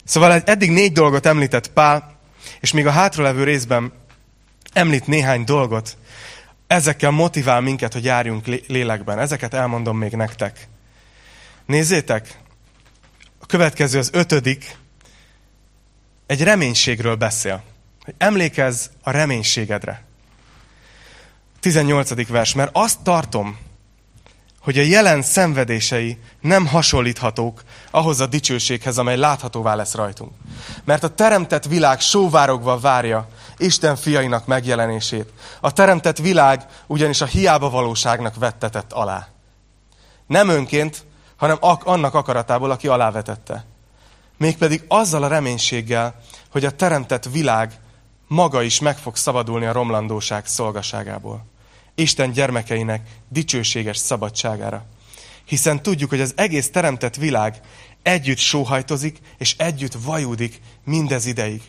Szóval eddig négy dolgot említett Pál, és még a hátralevő részben említ néhány dolgot, ezekkel motivál minket, hogy járjunk lélekben. Ezeket elmondom még nektek. Nézzétek, a következő az ötödik, egy reménységről beszél. Hogy emlékezz a reménységedre. 18. vers, mert azt tartom, hogy a jelen szenvedései nem hasonlíthatók ahhoz a dicsőséghez, amely láthatóvá lesz rajtunk. Mert a teremtett világ sóvárogva várja Isten fiainak megjelenését. A teremtett világ ugyanis a hiába valóságnak vettetett alá. Nem önként, hanem annak akaratából, aki alávetette. Mégpedig azzal a reménységgel, hogy a teremtett világ maga is meg fog szabadulni a romlandóság szolgaságából. Isten gyermekeinek dicsőséges szabadságára. Hiszen tudjuk, hogy az egész teremtett világ együtt sóhajtozik, és együtt vajúdik mindez ideig.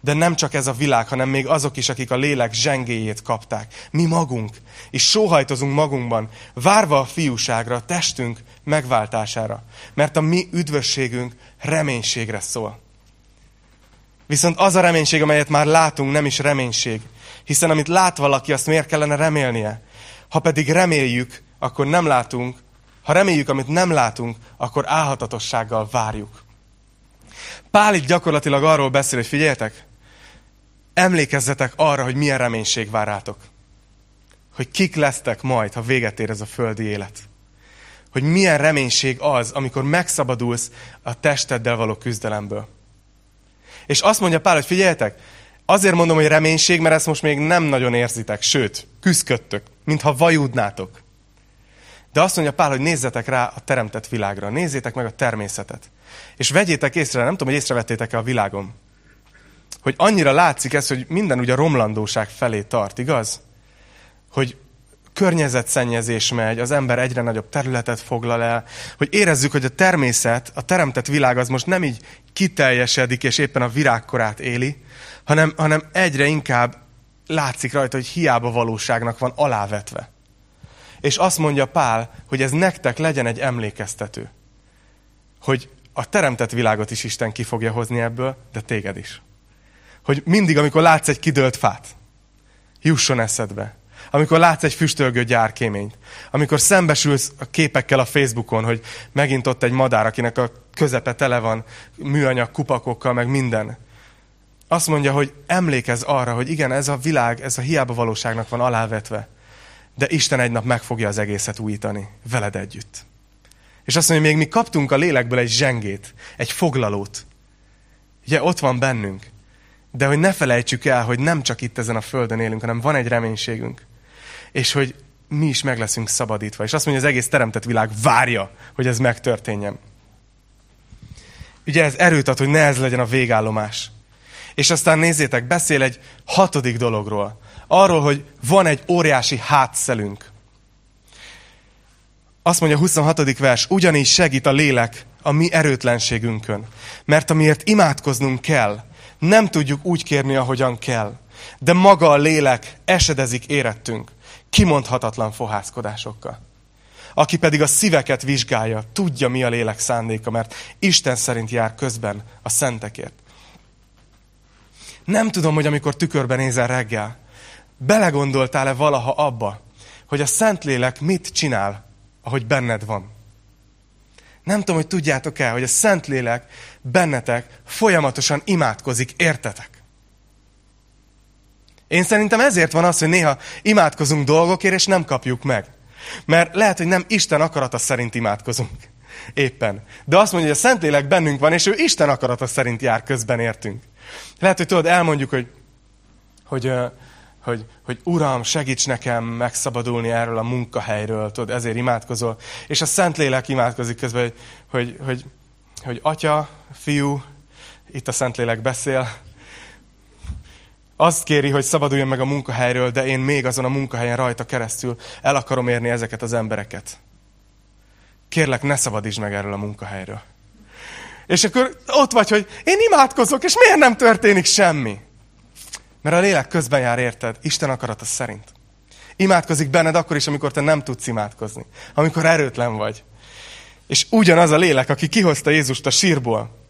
De nem csak ez a világ, hanem még azok is, akik a lélek zsengéjét kapták. Mi magunk. És sóhajtozunk magunkban, várva a fiúságra, a testünk megváltására. Mert a mi üdvösségünk reménységre szól. Viszont az a reménység, amelyet már látunk, nem is reménység. Hiszen amit lát valaki, azt miért kellene remélnie? Ha pedig reméljük, akkor nem látunk. Ha reméljük, amit nem látunk, akkor álhatatossággal várjuk. Pál itt gyakorlatilag arról beszél, hogy figyeljetek, emlékezzetek arra, hogy milyen reménység vár rátok. Hogy kik lesztek majd, ha véget ér ez a földi élet. Hogy milyen reménység az, amikor megszabadulsz a testeddel való küzdelemből. És azt mondja Pál, hogy figyeljetek, azért mondom, hogy reménység, mert ezt most még nem nagyon érzitek, sőt, küzdködtök, mintha vajúdnátok. De azt mondja Pál, hogy nézzetek rá a teremtett világra, nézzétek meg a természetet. És vegyétek észre, nem tudom, hogy észrevettétek-e a világon, hogy annyira látszik ez, hogy minden ugye a romlandóság felé tart, igaz? Hogy környezetszennyezés megy, az ember egyre nagyobb területet foglal el, hogy érezzük, hogy a természet, a teremtett világ az most nem így kiteljesedik, és éppen a virágkorát éli, hanem, hanem egyre inkább látszik rajta, hogy hiába valóságnak van alávetve. És azt mondja Pál, hogy ez nektek legyen egy emlékeztető, hogy a teremtett világot is Isten ki fogja hozni ebből, de téged is. Hogy mindig, amikor látsz egy kidőlt fát, jusson eszedbe, amikor látsz egy füstölgő gyárkéményt, amikor szembesülsz a képekkel a Facebookon, hogy megint ott egy madár, akinek a közepe tele van műanyag kupakokkal, meg minden. Azt mondja, hogy emlékezz arra, hogy igen, ez a világ, ez a hiába valóságnak van alávetve, de Isten egy nap meg fogja az egészet újítani, veled együtt. És azt mondja, hogy még mi kaptunk a lélekből egy zsengét, egy foglalót. Ugye ott van bennünk. De hogy ne felejtsük el, hogy nem csak itt ezen a földön élünk, hanem van egy reménységünk és hogy mi is meg leszünk szabadítva. És azt mondja, az egész teremtett világ várja, hogy ez megtörténjen. Ugye ez erőt ad, hogy ne ez legyen a végállomás. És aztán nézzétek, beszél egy hatodik dologról. Arról, hogy van egy óriási hátszelünk. Azt mondja a 26. vers, ugyanígy segít a lélek a mi erőtlenségünkön. Mert amiért imádkoznunk kell, nem tudjuk úgy kérni, ahogyan kell. De maga a lélek esedezik érettünk kimondhatatlan fohászkodásokkal. Aki pedig a szíveket vizsgálja, tudja, mi a lélek szándéka, mert Isten szerint jár közben a szentekért. Nem tudom, hogy amikor tükörben nézel reggel, belegondoltál-e valaha abba, hogy a Szentlélek mit csinál, ahogy benned van. Nem tudom, hogy tudjátok-e, hogy a Szentlélek bennetek folyamatosan imádkozik, értetek? Én szerintem ezért van az, hogy néha imádkozunk dolgokért, és nem kapjuk meg. Mert lehet, hogy nem Isten akarata szerint imádkozunk. Éppen. De azt mondja, hogy a Szentlélek bennünk van, és ő Isten akarata szerint jár közben értünk. Lehet, hogy tudod, elmondjuk, hogy, hogy, hogy, hogy Uram, segíts nekem megszabadulni erről a munkahelyről, tudod, ezért imádkozol. És a Szentlélek imádkozik közben, hogy, hogy, hogy, hogy Atya, Fiú, itt a Szentlélek beszél, azt kéri, hogy szabaduljon meg a munkahelyről, de én még azon a munkahelyen rajta keresztül el akarom érni ezeket az embereket. Kérlek, ne szabadítsd meg erről a munkahelyről. És akkor ott vagy, hogy én imádkozok, és miért nem történik semmi? Mert a lélek közben jár, érted? Isten akarata szerint. Imádkozik benned akkor is, amikor te nem tudsz imádkozni. Amikor erőtlen vagy. És ugyanaz a lélek, aki kihozta Jézust a sírból.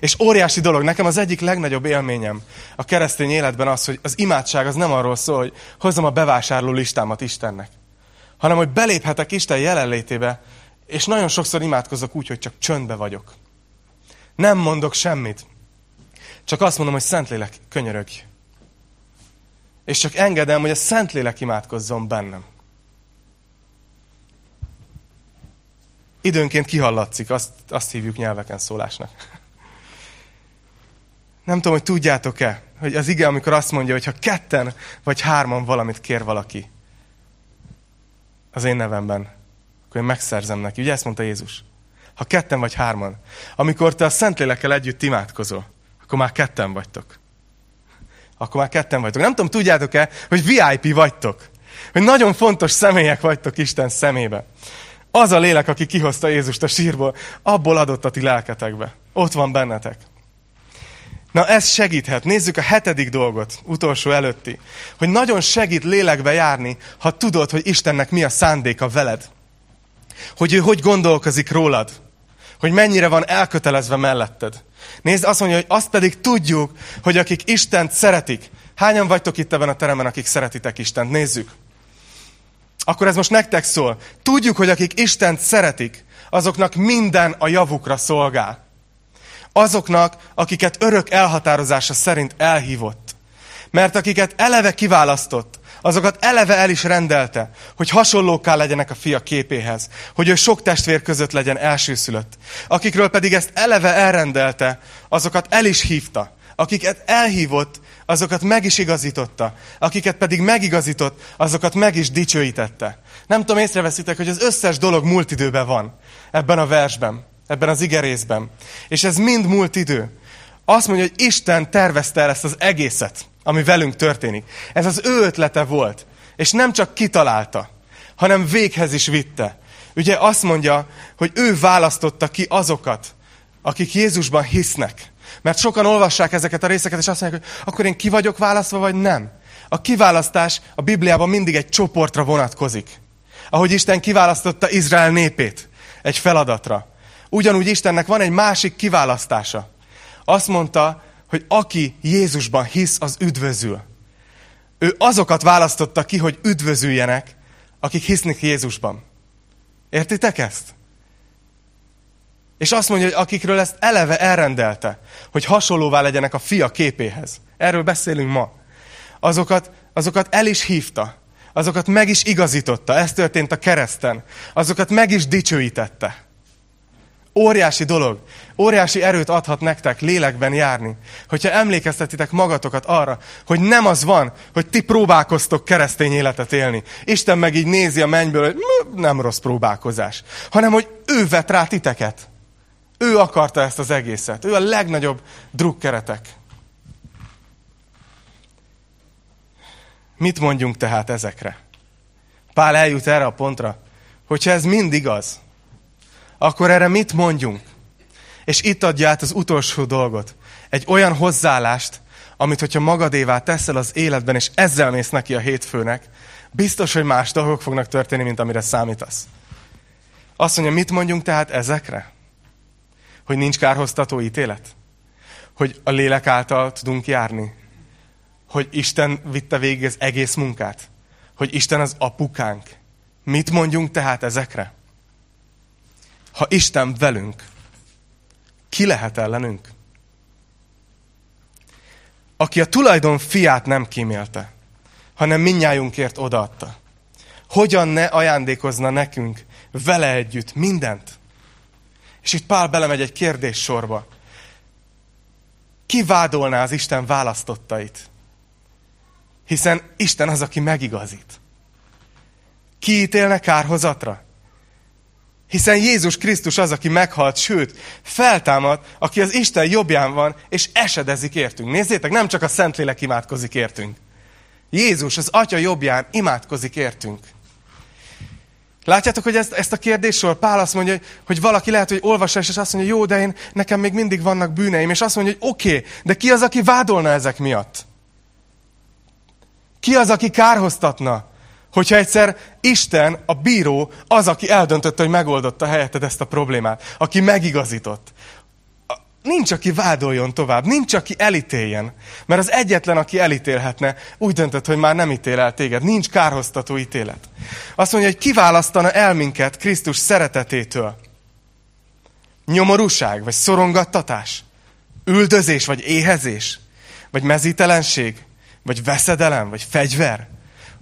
És óriási dolog, nekem az egyik legnagyobb élményem a keresztény életben az, hogy az imádság az nem arról szól, hogy hozzam a bevásárló listámat Istennek, hanem hogy beléphetek Isten jelenlétébe, és nagyon sokszor imádkozok úgy, hogy csak csöndbe vagyok. Nem mondok semmit. Csak azt mondom, hogy Szentlélek, könyörögj. És csak engedem, hogy a Szentlélek imádkozzon bennem. Időnként kihallatszik, azt, azt hívjuk nyelveken szólásnak. Nem tudom, hogy tudjátok-e, hogy az ige, amikor azt mondja, hogy ha ketten vagy hárman valamit kér valaki az én nevemben, akkor én megszerzem neki. Ugye ezt mondta Jézus? Ha ketten vagy hárman. Amikor te a Szentlélekkel együtt imádkozol, akkor már ketten vagytok. Akkor már ketten vagytok. Nem tudom, tudjátok-e, hogy VIP vagytok. Hogy nagyon fontos személyek vagytok Isten szemébe. Az a lélek, aki kihozta Jézust a sírból, abból adott a ti lelketekbe. Ott van bennetek. Na ez segíthet. Nézzük a hetedik dolgot, utolsó előtti. Hogy nagyon segít lélekbe járni, ha tudod, hogy Istennek mi a szándéka veled. Hogy ő hogy gondolkozik rólad. Hogy mennyire van elkötelezve melletted. Nézd, azt mondja, hogy azt pedig tudjuk, hogy akik Istent szeretik. Hányan vagytok itt ebben a teremben, akik szeretitek Istent? Nézzük. Akkor ez most nektek szól. Tudjuk, hogy akik Istent szeretik, azoknak minden a javukra szolgál azoknak, akiket örök elhatározása szerint elhívott. Mert akiket eleve kiválasztott, azokat eleve el is rendelte, hogy hasonlóká legyenek a fia képéhez, hogy ő sok testvér között legyen elsőszülött. Akikről pedig ezt eleve elrendelte, azokat el is hívta. Akiket elhívott, azokat meg is igazította. Akiket pedig megigazított, azokat meg is dicsőítette. Nem tudom, észreveszitek, hogy az összes dolog múlt időben van ebben a versben ebben az igerészben. És ez mind múlt idő. Azt mondja, hogy Isten tervezte el ezt az egészet, ami velünk történik. Ez az ő ötlete volt. És nem csak kitalálta, hanem véghez is vitte. Ugye azt mondja, hogy ő választotta ki azokat, akik Jézusban hisznek. Mert sokan olvassák ezeket a részeket, és azt mondják, hogy akkor én ki vagyok választva, vagy nem. A kiválasztás a Bibliában mindig egy csoportra vonatkozik. Ahogy Isten kiválasztotta Izrael népét egy feladatra. Ugyanúgy Istennek van egy másik kiválasztása. Azt mondta, hogy aki Jézusban hisz, az üdvözül. Ő azokat választotta ki, hogy üdvözüljenek, akik hisznek Jézusban. Értitek ezt? És azt mondja, hogy akikről ezt eleve elrendelte, hogy hasonlóvá legyenek a fia képéhez. Erről beszélünk ma. Azokat, azokat el is hívta. Azokat meg is igazította. Ez történt a kereszten. Azokat meg is dicsőítette. Óriási dolog. Óriási erőt adhat nektek lélekben járni. Hogyha emlékeztetitek magatokat arra, hogy nem az van, hogy ti próbálkoztok keresztény életet élni. Isten meg így nézi a mennyből, hogy nem rossz próbálkozás. Hanem, hogy ő vet rá titeket. Ő akarta ezt az egészet. Ő a legnagyobb drukkeretek. Mit mondjunk tehát ezekre? Pál eljut erre a pontra, hogyha ez mind igaz, akkor erre mit mondjunk? És itt adja át az utolsó dolgot. Egy olyan hozzáállást, amit hogyha magadévá teszel az életben, és ezzel mész neki a hétfőnek, biztos, hogy más dolgok fognak történni, mint amire számítasz. Azt mondja, mit mondjunk tehát ezekre? Hogy nincs kárhoztató ítélet? Hogy a lélek által tudunk járni? Hogy Isten vitte végig az egész munkát? Hogy Isten az apukánk? Mit mondjunk tehát ezekre? Ha Isten velünk, ki lehet ellenünk? Aki a tulajdon fiát nem kímélte, hanem minnyájunkért odaadta. Hogyan ne ajándékozna nekünk vele együtt mindent? És itt Pál belemegy egy kérdés sorba. Ki vádolná az Isten választottait? Hiszen Isten az, aki megigazít. Ki ítélne kárhozatra? Hiszen Jézus Krisztus az, aki meghalt, sőt, feltámad, aki az Isten jobbján van, és esedezik értünk. Nézzétek, nem csak a Szentlélek imádkozik értünk. Jézus az Atya jobbján imádkozik értünk. Látjátok, hogy ezt, ezt a kérdésről Pál azt mondja, hogy, hogy valaki lehet, hogy olvassa, és azt mondja, jó, de én, nekem még mindig vannak bűneim, és azt mondja, hogy oké, okay, de ki az, aki vádolna ezek miatt? Ki az, aki kárhoztatna? Hogyha egyszer Isten, a bíró, az, aki eldöntötte, hogy megoldotta helyetted ezt a problémát, aki megigazított. Nincs, aki vádoljon tovább, nincs, aki elítéljen. Mert az egyetlen, aki elítélhetne, úgy döntött, hogy már nem ítél el téged. Nincs kárhoztató ítélet. Azt mondja, hogy kiválasztana el minket Krisztus szeretetétől. Nyomorúság, vagy szorongattatás, üldözés, vagy éhezés, vagy mezítelenség, vagy veszedelem, vagy fegyver.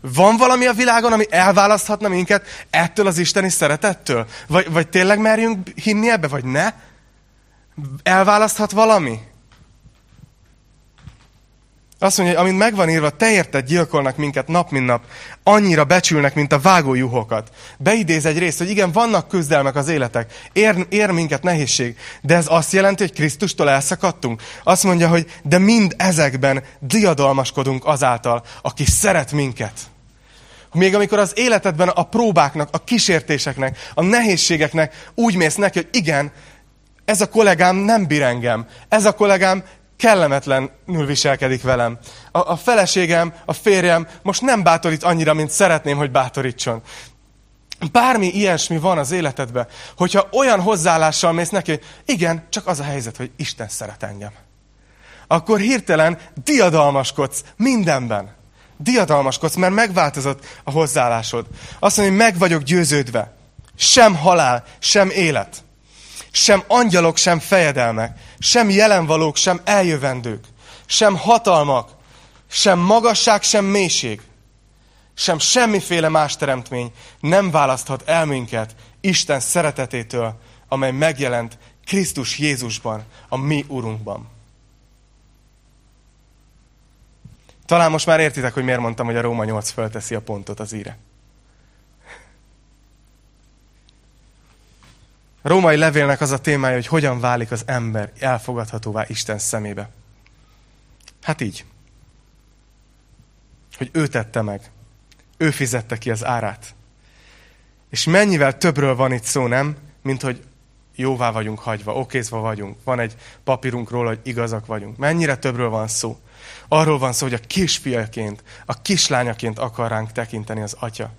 Van valami a világon, ami elválaszthatna minket ettől az isteni szeretettől? Vagy, vagy tényleg merjünk hinni ebbe, vagy ne? Elválaszthat valami? Azt mondja, hogy amint megvan írva, te érted, gyilkolnak minket nap, mint nap. Annyira becsülnek, mint a vágójuhokat. Beidéz egy részt, hogy igen, vannak küzdelmek az életek. Ér, ér minket nehézség. De ez azt jelenti, hogy Krisztustól elszakadtunk? Azt mondja, hogy de mind ezekben diadalmaskodunk azáltal, aki szeret minket. Még amikor az életedben a próbáknak, a kísértéseknek, a nehézségeknek úgy mész neki, hogy igen, ez a kollégám nem bír engem. Ez a kollégám kellemetlenül viselkedik velem. A, a feleségem, a férjem most nem bátorít annyira, mint szeretném, hogy bátorítson. Bármi ilyesmi van az életedben, hogyha olyan hozzáállással mész neki, hogy igen, csak az a helyzet, hogy Isten szeret engem. Akkor hirtelen diadalmaskodsz mindenben. Diadalmaskodsz, mert megváltozott a hozzáállásod. Azt mondja, hogy meg vagyok győződve. Sem halál, sem élet sem angyalok, sem fejedelmek, sem jelenvalók, sem eljövendők, sem hatalmak, sem magasság, sem mélység, sem semmiféle más teremtmény nem választhat el minket Isten szeretetétől, amely megjelent Krisztus Jézusban, a mi Urunkban. Talán most már értitek, hogy miért mondtam, hogy a Róma 8 fölteszi a pontot az íre. A római levélnek az a témája, hogy hogyan válik az ember elfogadhatóvá Isten szemébe. Hát így. Hogy ő tette meg. Ő fizette ki az árát. És mennyivel többről van itt szó, nem? Mint hogy jóvá vagyunk hagyva, okézva vagyunk. Van egy papírunkról, hogy igazak vagyunk. Mennyire többről van szó? Arról van szó, hogy a kisfiaként, a kislányaként akar ránk tekinteni az atya.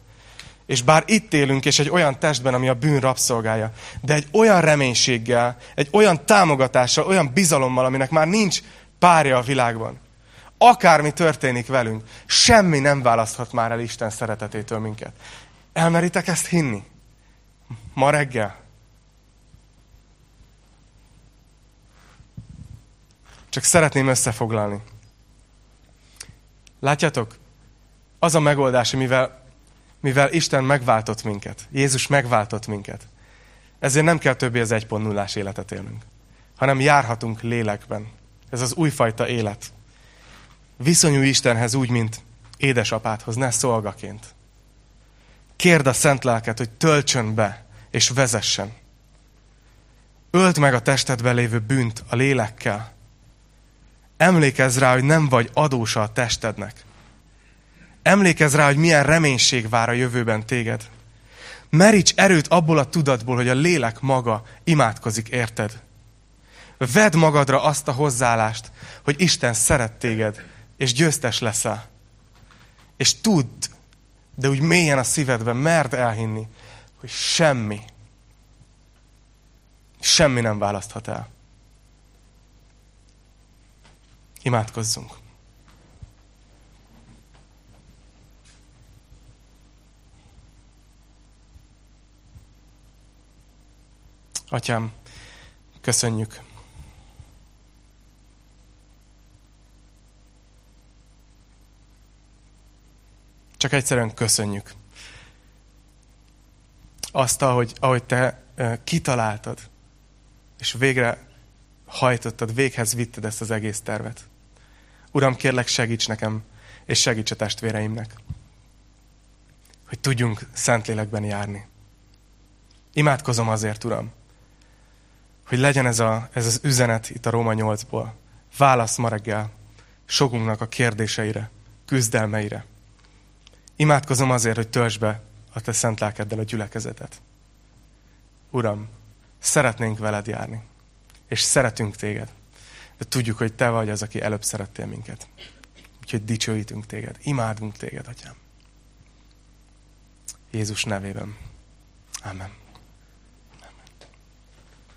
És bár itt élünk, és egy olyan testben, ami a bűn rabszolgája, de egy olyan reménységgel, egy olyan támogatással, olyan bizalommal, aminek már nincs párja a világban. Akármi történik velünk, semmi nem választhat már el Isten szeretetétől minket. Elmeritek ezt hinni? Ma reggel? Csak szeretném összefoglalni. Látjátok? Az a megoldás, mivel mivel Isten megváltott minket, Jézus megváltott minket, ezért nem kell többé az 1.0-ás életet élnünk, hanem járhatunk lélekben. Ez az újfajta élet. Viszonyú Istenhez úgy, mint édesapádhoz, ne szolgaként. Kérd a szent lelket, hogy töltsön be és vezessen. Öld meg a testedben lévő bűnt a lélekkel. Emlékezz rá, hogy nem vagy adósa a testednek. Emlékezz rá, hogy milyen reménység vár a jövőben téged. Meríts erőt abból a tudatból, hogy a lélek maga imádkozik, érted? Vedd magadra azt a hozzáállást, hogy Isten szeret téged, és győztes leszel. És tudd, de úgy mélyen a szívedben merd elhinni, hogy semmi, semmi nem választhat el. Imádkozzunk. Atyám, köszönjük. Csak egyszerűen köszönjük. Azt, ahogy, ahogy te kitaláltad, és végre hajtottad, véghez vitted ezt az egész tervet. Uram, kérlek, segíts nekem, és segíts a testvéreimnek, hogy tudjunk Szentlélekben járni. Imádkozom azért, Uram, hogy legyen ez, a, ez az üzenet itt a Róma 8-ból. Válasz ma reggel sokunknak a kérdéseire, küzdelmeire. Imádkozom azért, hogy töltsd be a te szent lelkeddel a gyülekezetet. Uram, szeretnénk veled járni, és szeretünk téged, de tudjuk, hogy te vagy az, aki előbb szerettél minket. Úgyhogy dicsőítünk téged, imádunk téged, atyám. Jézus nevében. Amen.